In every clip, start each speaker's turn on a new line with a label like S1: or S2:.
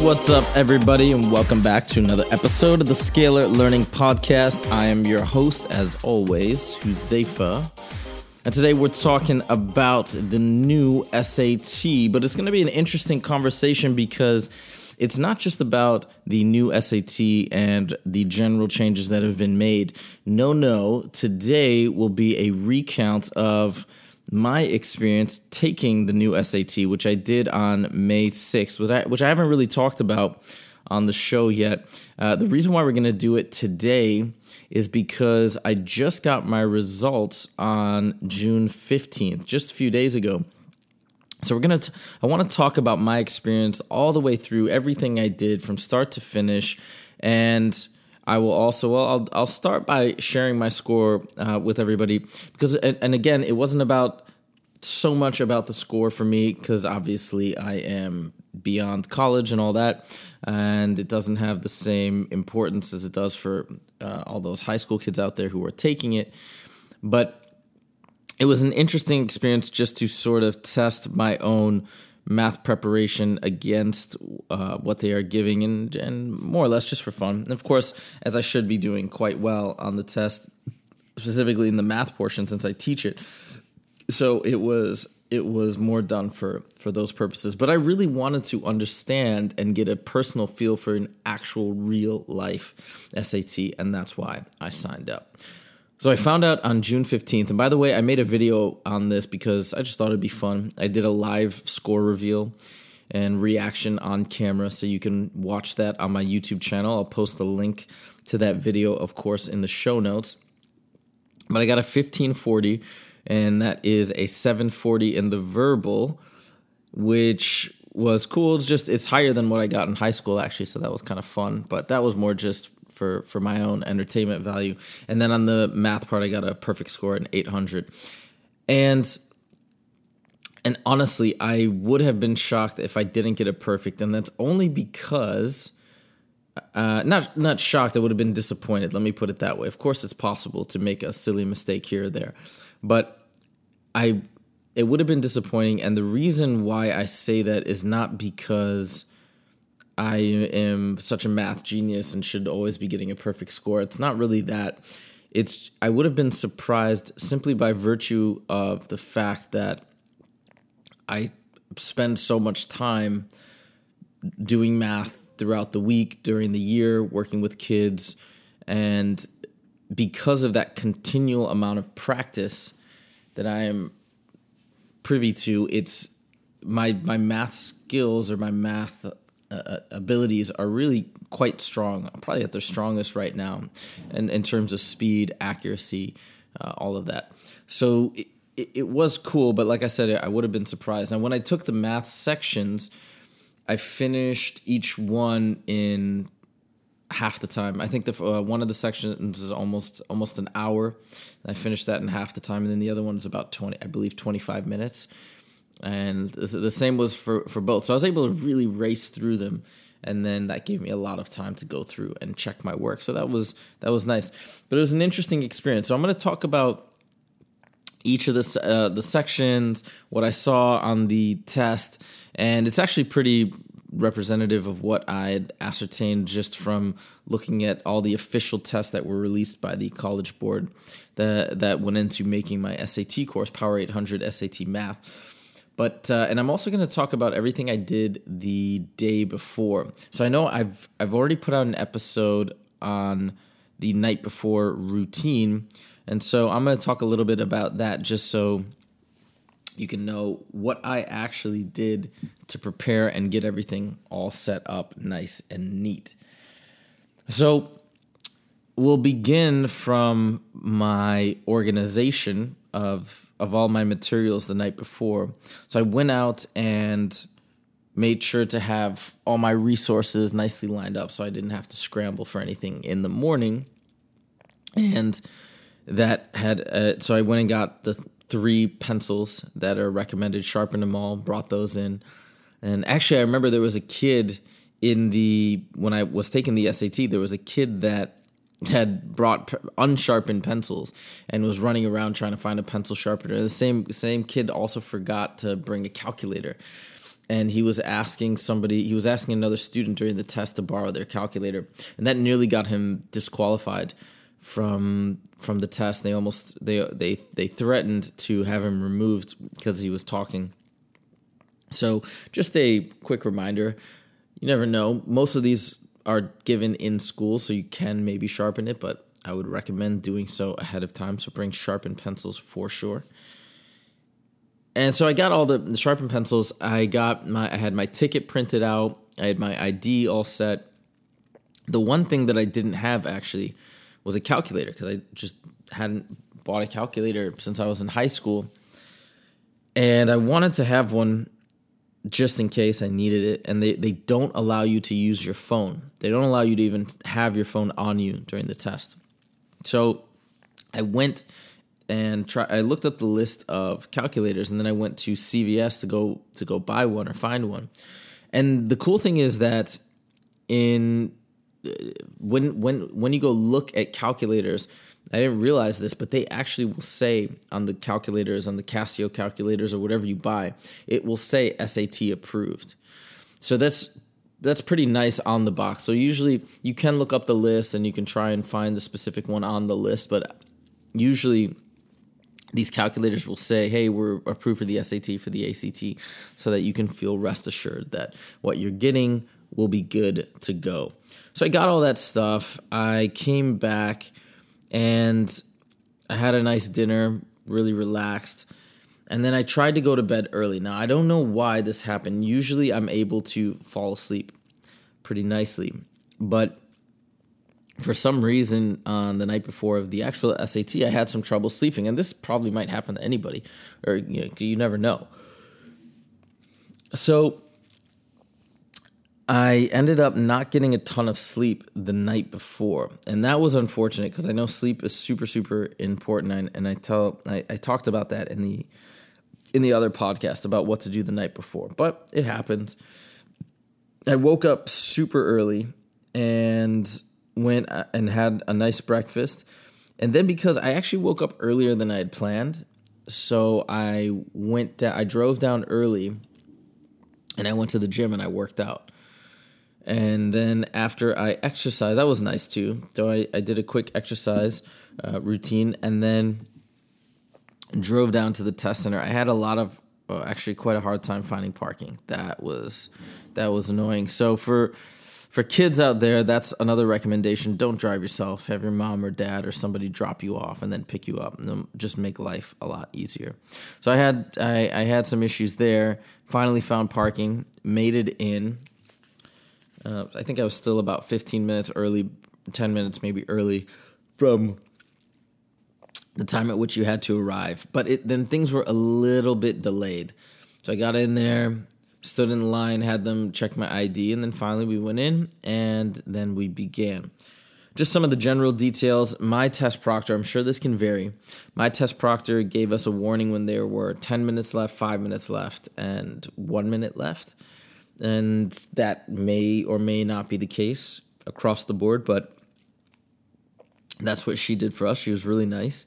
S1: What's up, everybody, and welcome back to another episode of the Scalar Learning Podcast. I am your host, as always, Huzefa. And today we're talking about the new SAT, but it's going to be an interesting conversation because it's not just about the new SAT and the general changes that have been made. No, no, today will be a recount of my experience taking the new SAT, which I did on May 6th, which I, which I haven't really talked about on the show yet. Uh, the reason why we're going to do it today is because I just got my results on June 15th, just a few days ago. So we're gonna. T- I want to talk about my experience all the way through everything I did from start to finish, and I will also. Well, I'll I'll start by sharing my score uh, with everybody because, and, and again, it wasn't about so much about the score for me because obviously I am beyond college and all that, and it doesn't have the same importance as it does for uh, all those high school kids out there who are taking it, but it was an interesting experience just to sort of test my own math preparation against uh, what they are giving and, and more or less just for fun. And of course, as I should be doing quite well on the test, specifically in the math portion since I teach it. So it was it was more done for for those purposes but i really wanted to understand and get a personal feel for an actual real life sat and that's why i signed up so I found out on June 15th. And by the way, I made a video on this because I just thought it'd be fun. I did a live score reveal and reaction on camera. So you can watch that on my YouTube channel. I'll post a link to that video, of course, in the show notes. But I got a 1540, and that is a 740 in the verbal, which was cool. It's just, it's higher than what I got in high school, actually. So that was kind of fun. But that was more just for for my own entertainment value. And then on the math part, I got a perfect score at 800. And and honestly, I would have been shocked if I didn't get a perfect, and that's only because uh, not not shocked. I would have been disappointed. Let me put it that way. Of course, it's possible to make a silly mistake here or there, but I it would have been disappointing. And the reason why I say that is not because I am such a math genius and should always be getting a perfect score. It's not really that. It's I would have been surprised simply by virtue of the fact that I spend so much time doing math throughout the week, during the year, working with kids, and because of that continual amount of practice that I am privy to, it's my my math skills or my math uh, abilities are really quite strong, probably at their strongest right now, and in terms of speed, accuracy, uh, all of that. So it, it, was cool, but like I said, I would have been surprised. And when I took the math sections, I finished each one in half the time. I think the uh, one of the sections is almost almost an hour. I finished that in half the time, and then the other one is about twenty, I believe, twenty five minutes and the same was for for both. So I was able to really race through them, and then that gave me a lot of time to go through and check my work. So that was that was nice, but it was an interesting experience. So I'm going to talk about each of the uh, the sections, what I saw on the test, and it's actually pretty representative of what I'd ascertained just from looking at all the official tests that were released by the College Board that that went into making my SAT course, Power 800 SAT Math. But uh, and I'm also going to talk about everything I did the day before. So I know I've I've already put out an episode on the night before routine, and so I'm going to talk a little bit about that just so you can know what I actually did to prepare and get everything all set up nice and neat. So we'll begin from my organization of of all my materials the night before. So I went out and made sure to have all my resources nicely lined up so I didn't have to scramble for anything in the morning. And that had, uh, so I went and got the three pencils that are recommended, sharpened them all, brought those in. And actually, I remember there was a kid in the, when I was taking the SAT, there was a kid that had brought unsharpened pencils and was running around trying to find a pencil sharpener. The same same kid also forgot to bring a calculator. And he was asking somebody, he was asking another student during the test to borrow their calculator, and that nearly got him disqualified from from the test. They almost they they they threatened to have him removed because he was talking. So, just a quick reminder, you never know. Most of these are given in school, so you can maybe sharpen it, but I would recommend doing so ahead of time. So bring sharpened pencils for sure. And so I got all the, the sharpened pencils. I got my I had my ticket printed out. I had my ID all set. The one thing that I didn't have actually was a calculator because I just hadn't bought a calculator since I was in high school. And I wanted to have one just in case I needed it. And they, they don't allow you to use your phone. They don't allow you to even have your phone on you during the test. So I went and try I looked up the list of calculators and then I went to CVS to go to go buy one or find one. And the cool thing is that in uh, when when when you go look at calculators, I didn't realize this, but they actually will say on the calculators, on the Casio calculators or whatever you buy, it will say SAT approved. So that's that's pretty nice on the box. So usually you can look up the list and you can try and find the specific one on the list, but usually these calculators will say, hey, we're approved for the SAT, for the ACT, so that you can feel rest assured that what you're getting will be good to go. So I got all that stuff. I came back and I had a nice dinner, really relaxed. And then I tried to go to bed early. Now, I don't know why this happened. Usually I'm able to fall asleep pretty nicely. But for some reason on the night before of the actual SAT, I had some trouble sleeping, and this probably might happen to anybody, or you, know, you never know. So I ended up not getting a ton of sleep the night before, and that was unfortunate because I know sleep is super super important, and, and I tell I, I talked about that in the in the other podcast about what to do the night before, but it happened. I woke up super early and went uh, and had a nice breakfast. And then because I actually woke up earlier than I had planned, so I went down, I drove down early and I went to the gym and I worked out. And then after I exercised, that was nice too. So I, I did a quick exercise uh, routine and then drove down to the test center. I had a lot of, well, actually quite a hard time finding parking. That was that was annoying. So for for kids out there, that's another recommendation. Don't drive yourself. Have your mom or dad or somebody drop you off and then pick you up. And just make life a lot easier. So I had I, I had some issues there. Finally found parking. Made it in. Uh, I think I was still about 15 minutes early, 10 minutes maybe early from the time at which you had to arrive. But it, then things were a little bit delayed. So I got in there, stood in line, had them check my ID, and then finally we went in and then we began. Just some of the general details. My test proctor, I'm sure this can vary. My test proctor gave us a warning when there were 10 minutes left, 5 minutes left, and 1 minute left. And that may or may not be the case across the board, but that's what she did for us. She was really nice.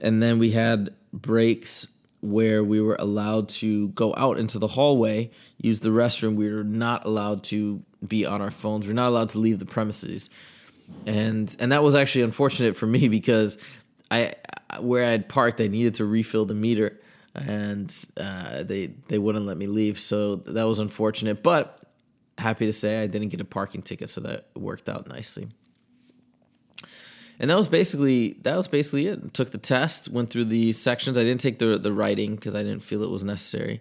S1: And then we had breaks where we were allowed to go out into the hallway, use the restroom. We were not allowed to be on our phones. We're not allowed to leave the premises. And and that was actually unfortunate for me because I where I had parked, I needed to refill the meter, and uh, they they wouldn't let me leave. So that was unfortunate. But happy to say I didn't get a parking ticket, so that worked out nicely and that was basically that was basically it. Took the test, went through the sections. I didn't take the the writing because I didn't feel it was necessary,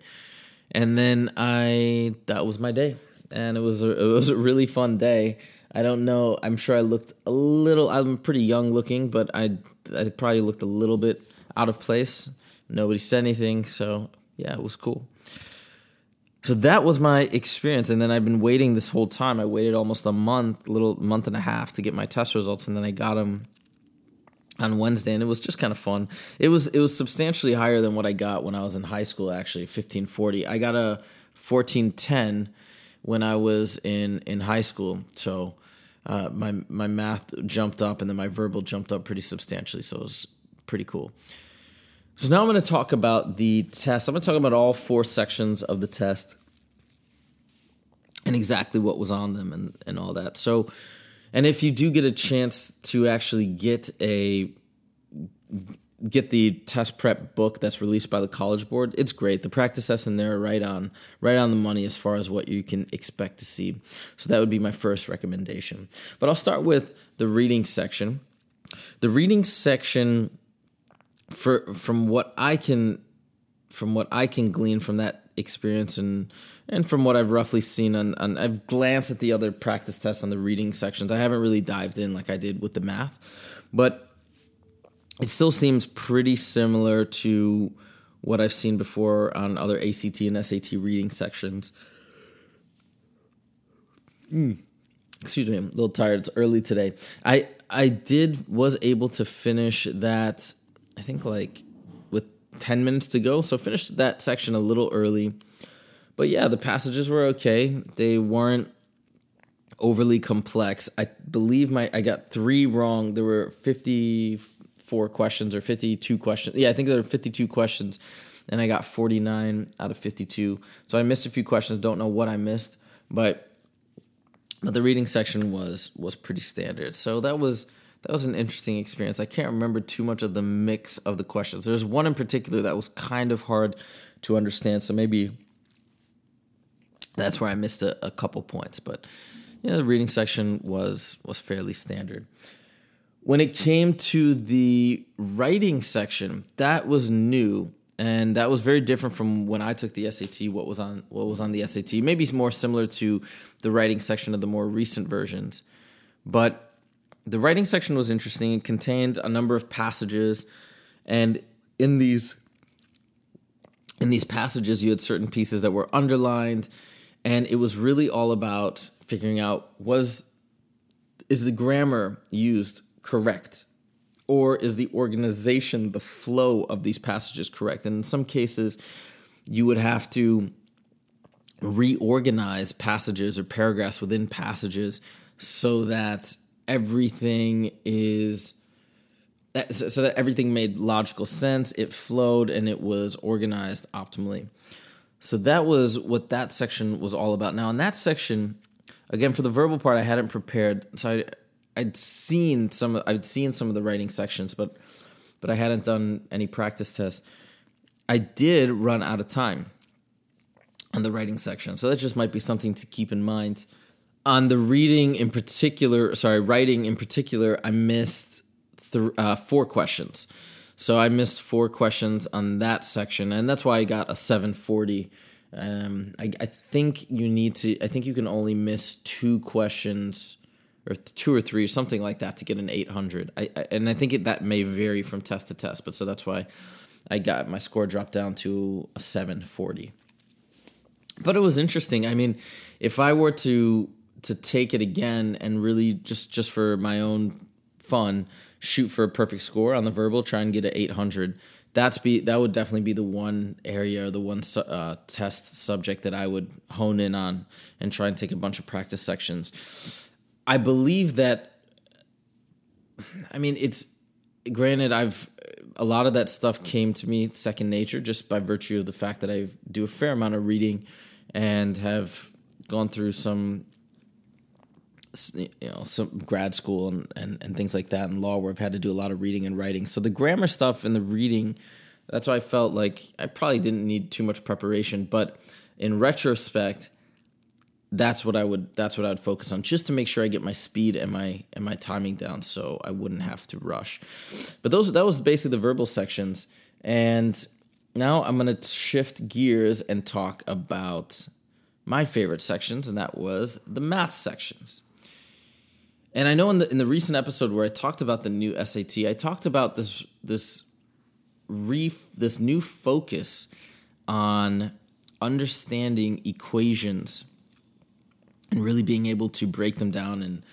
S1: and then I that was my day, and it was a, it was a really fun day. I don't know. I'm sure I looked a little. I'm pretty young looking, but I I probably looked a little bit out of place Nobody said anything, so yeah, it was cool. So that was my experience, and then I've been waiting this whole time. I waited almost a month, little month and a half, to get my test results, and then I got them on Wednesday, and it was just kind of fun. It was it was substantially higher than what I got when I was in high school. Actually, fifteen forty. I got a fourteen ten when I was in in high school. So uh, my my math jumped up, and then my verbal jumped up pretty substantially. So it was pretty cool. So now I'm going to talk about the test. I'm going to talk about all four sections of the test and exactly what was on them and, and all that. So, and if you do get a chance to actually get a get the test prep book that's released by the college board it's great the practice tests in there are right on right on the money as far as what you can expect to see so that would be my first recommendation but i'll start with the reading section the reading section for from what i can from what i can glean from that experience and and from what i've roughly seen on, on i've glanced at the other practice tests on the reading sections i haven't really dived in like i did with the math but it still seems pretty similar to what I've seen before on other ACT and SAT reading sections. Mm. Excuse me, I'm a little tired. It's early today. I I did was able to finish that. I think like with ten minutes to go, so finished that section a little early. But yeah, the passages were okay. They weren't overly complex. I believe my I got three wrong. There were fifty four questions or 52 questions. Yeah, I think there were 52 questions and I got 49 out of 52. So I missed a few questions, don't know what I missed, but but the reading section was was pretty standard. So that was that was an interesting experience. I can't remember too much of the mix of the questions. There's one in particular that was kind of hard to understand, so maybe that's where I missed a, a couple points, but yeah, the reading section was was fairly standard. When it came to the writing section, that was new and that was very different from when I took the SAT. What was on what was on the SAT? Maybe it's more similar to the writing section of the more recent versions, but the writing section was interesting. It contained a number of passages, and in these in these passages, you had certain pieces that were underlined, and it was really all about figuring out was is the grammar used correct? Or is the organization, the flow of these passages correct? And in some cases, you would have to reorganize passages or paragraphs within passages so that everything is so that everything made logical sense, it flowed, and it was organized optimally. So that was what that section was all about. Now, in that section, again, for the verbal part, I hadn't prepared, so I, I'd seen some I'd seen some of the writing sections, but but I hadn't done any practice tests. I did run out of time on the writing section, so that just might be something to keep in mind. On the reading in particular, sorry, writing in particular, I missed th- uh, four questions. So I missed four questions on that section, and that's why I got a 740. Um, I, I think you need to. I think you can only miss two questions or two or three, something like that, to get an 800. I, I and I think it, that may vary from test to test, but so that's why I got my score dropped down to a 740. But it was interesting. I mean, if I were to to take it again and really just just for my own fun, shoot for a perfect score on the verbal, try and get an 800. That's be that would definitely be the one area or the one uh, test subject that I would hone in on and try and take a bunch of practice sections I believe that. I mean, it's granted. I've a lot of that stuff came to me second nature just by virtue of the fact that I do a fair amount of reading and have gone through some you know some grad school and, and, and things like that in law where I've had to do a lot of reading and writing. So the grammar stuff and the reading, that's why I felt like I probably didn't need too much preparation. But in retrospect, that's what I would that's what I would focus on just to make sure I get my speed and my and my timing down so I wouldn't have to rush. But those that was basically the verbal sections and now I'm going to shift gears and talk about my favorite sections and that was the math sections. And I know in the in the recent episode where I talked about the new SAT, I talked about this this re this new focus on understanding equations and really being able to break them down and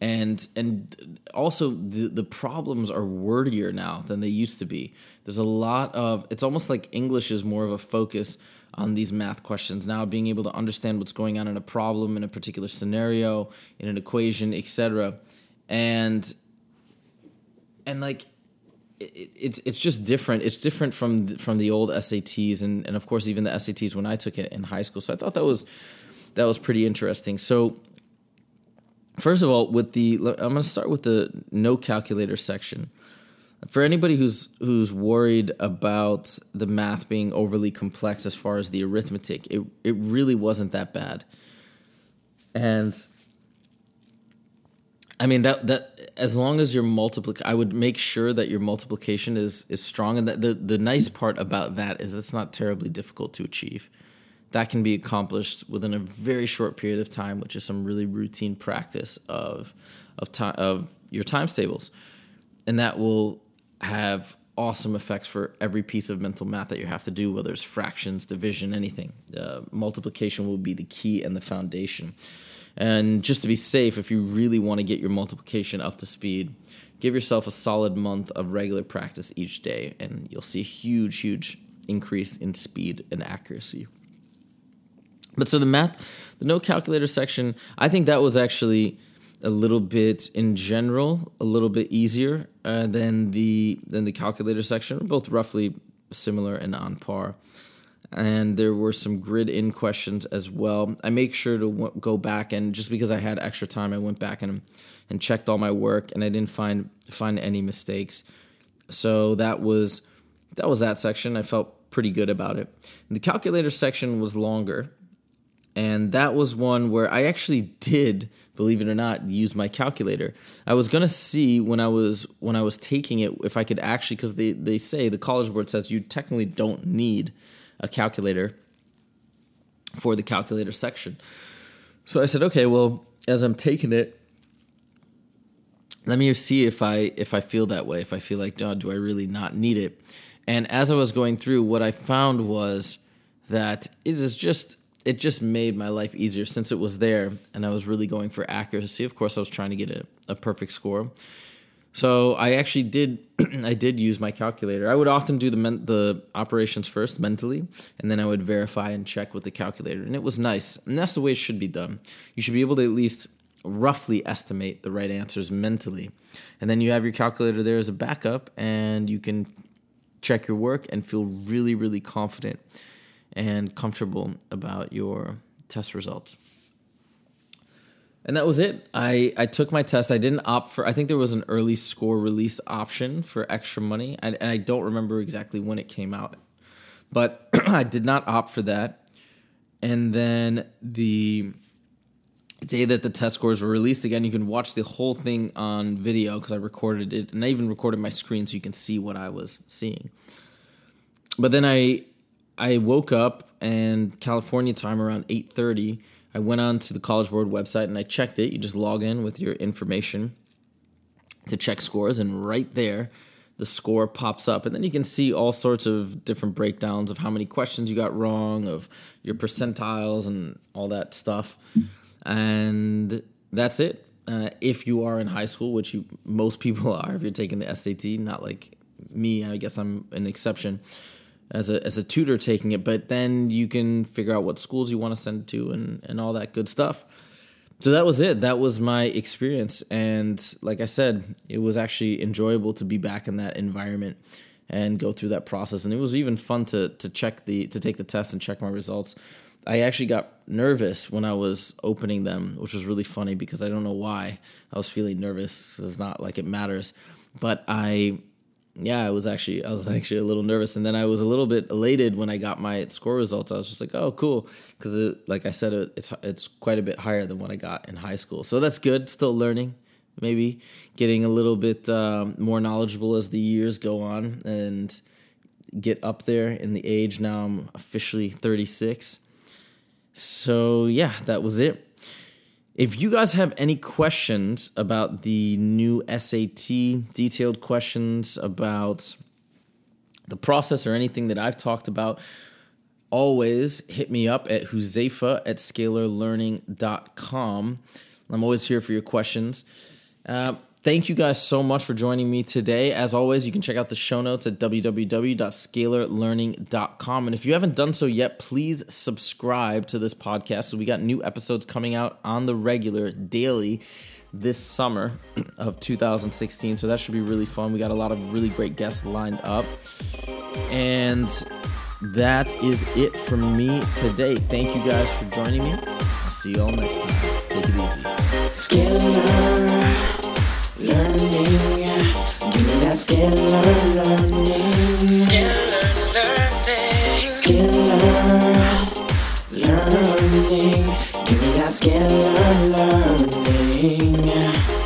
S1: and and also the the problems are wordier now than they used to be. There's a lot of it's almost like English is more of a focus on these math questions. Now being able to understand what's going on in a problem in a particular scenario in an equation etc and and like it, it's it's just different. It's different from from the old SATs and and of course even the SATs when I took it in high school. So I thought that was that was pretty interesting. So first of all with the i'm going to start with the no calculator section for anybody who's who's worried about the math being overly complex as far as the arithmetic it it really wasn't that bad. And i mean that that as long as your multiplic i would make sure that your multiplication is is strong and the the nice part about that is it's not terribly difficult to achieve. That can be accomplished within a very short period of time, which is some really routine practice of of time of your times tables, and that will have awesome effects for every piece of mental math that you have to do, whether it's fractions, division, anything. Uh, multiplication will be the key and the foundation. And just to be safe, if you really want to get your multiplication up to speed, give yourself a solid month of regular practice each day, and you'll see a huge, huge increase in speed and accuracy. But so the math, the no calculator section, I think that was actually a little bit in general a little bit easier uh, than the than the calculator section. Both roughly similar and on par. And there were some grid in questions as well. I make sure to w- go back and just because I had extra time, I went back and and checked all my work, and I didn't find find any mistakes. So that was that was that section. I felt pretty good about it. The calculator section was longer, and that was one where I actually did, believe it or not, use my calculator. I was gonna see when I was when I was taking it if I could actually because they they say the College Board says you technically don't need a calculator for the calculator section. So I said, okay, well, as I'm taking it, let me see if I if I feel that way. If I feel like, oh, do I really not need it? And as I was going through, what I found was that it is just it just made my life easier since it was there and I was really going for accuracy. Of course, I was trying to get a, a perfect score. So I actually did I did use my calculator. I would often do the men, the operations first mentally and then I would verify and check with the calculator and it was nice. And that's the way it should be done. You should be able to at least roughly estimate the right answers mentally. And then you have your calculator there as a backup and you can check your work and feel really really confident and comfortable about your test results. And that was it. I, I took my test. I didn't opt for, I think there was an early score release option for extra money. And, and I don't remember exactly when it came out, but I did not opt for that. And then the day that the test scores were released again, you can watch the whole thing on video because I recorded it and I even recorded my screen so you can see what I was seeing. But then I I woke up and California time around 8:30, I went on to the College Board website and I checked it. You just log in with your information to check scores and right there the score pops up and then you can see all sorts of different breakdowns of how many questions you got wrong, of your percentiles and all that stuff. And that's it. Uh, if you are in high school, which you most people are, if you're taking the SAT, not like me, I guess I'm an exception as a as a tutor taking it, but then you can figure out what schools you want to send to and and all that good stuff. So that was it. That was my experience, and like I said, it was actually enjoyable to be back in that environment and go through that process. And it was even fun to to check the to take the test and check my results. I actually got nervous when I was opening them, which was really funny because I don't know why I was feeling nervous. It's not like it matters, but I yeah, I was actually I was actually a little nervous, and then I was a little bit elated when I got my score results. I was just like, oh, cool, because like I said, it, it's it's quite a bit higher than what I got in high school, so that's good. Still learning, maybe getting a little bit um, more knowledgeable as the years go on and get up there in the age. Now I'm officially 36. So yeah, that was it. If you guys have any questions about the new SAT, detailed questions about the process or anything that I've talked about, always hit me up at Huzefa at scalarlearning.com. I'm always here for your questions. Uh, thank you guys so much for joining me today. As always, you can check out the show notes at www.scalarlearning.com. And if you haven't done so yet, please subscribe to this podcast. We got new episodes coming out on the regular daily this summer of 2016. So that should be really fun. We got a lot of really great guests lined up. And that is it from me today. Thank you guys for joining me. I'll see you all next time. Take it easy.
S2: Scalar learning. Give me that learning. Scalar learning. Scalar, learning, give me that scalar learning.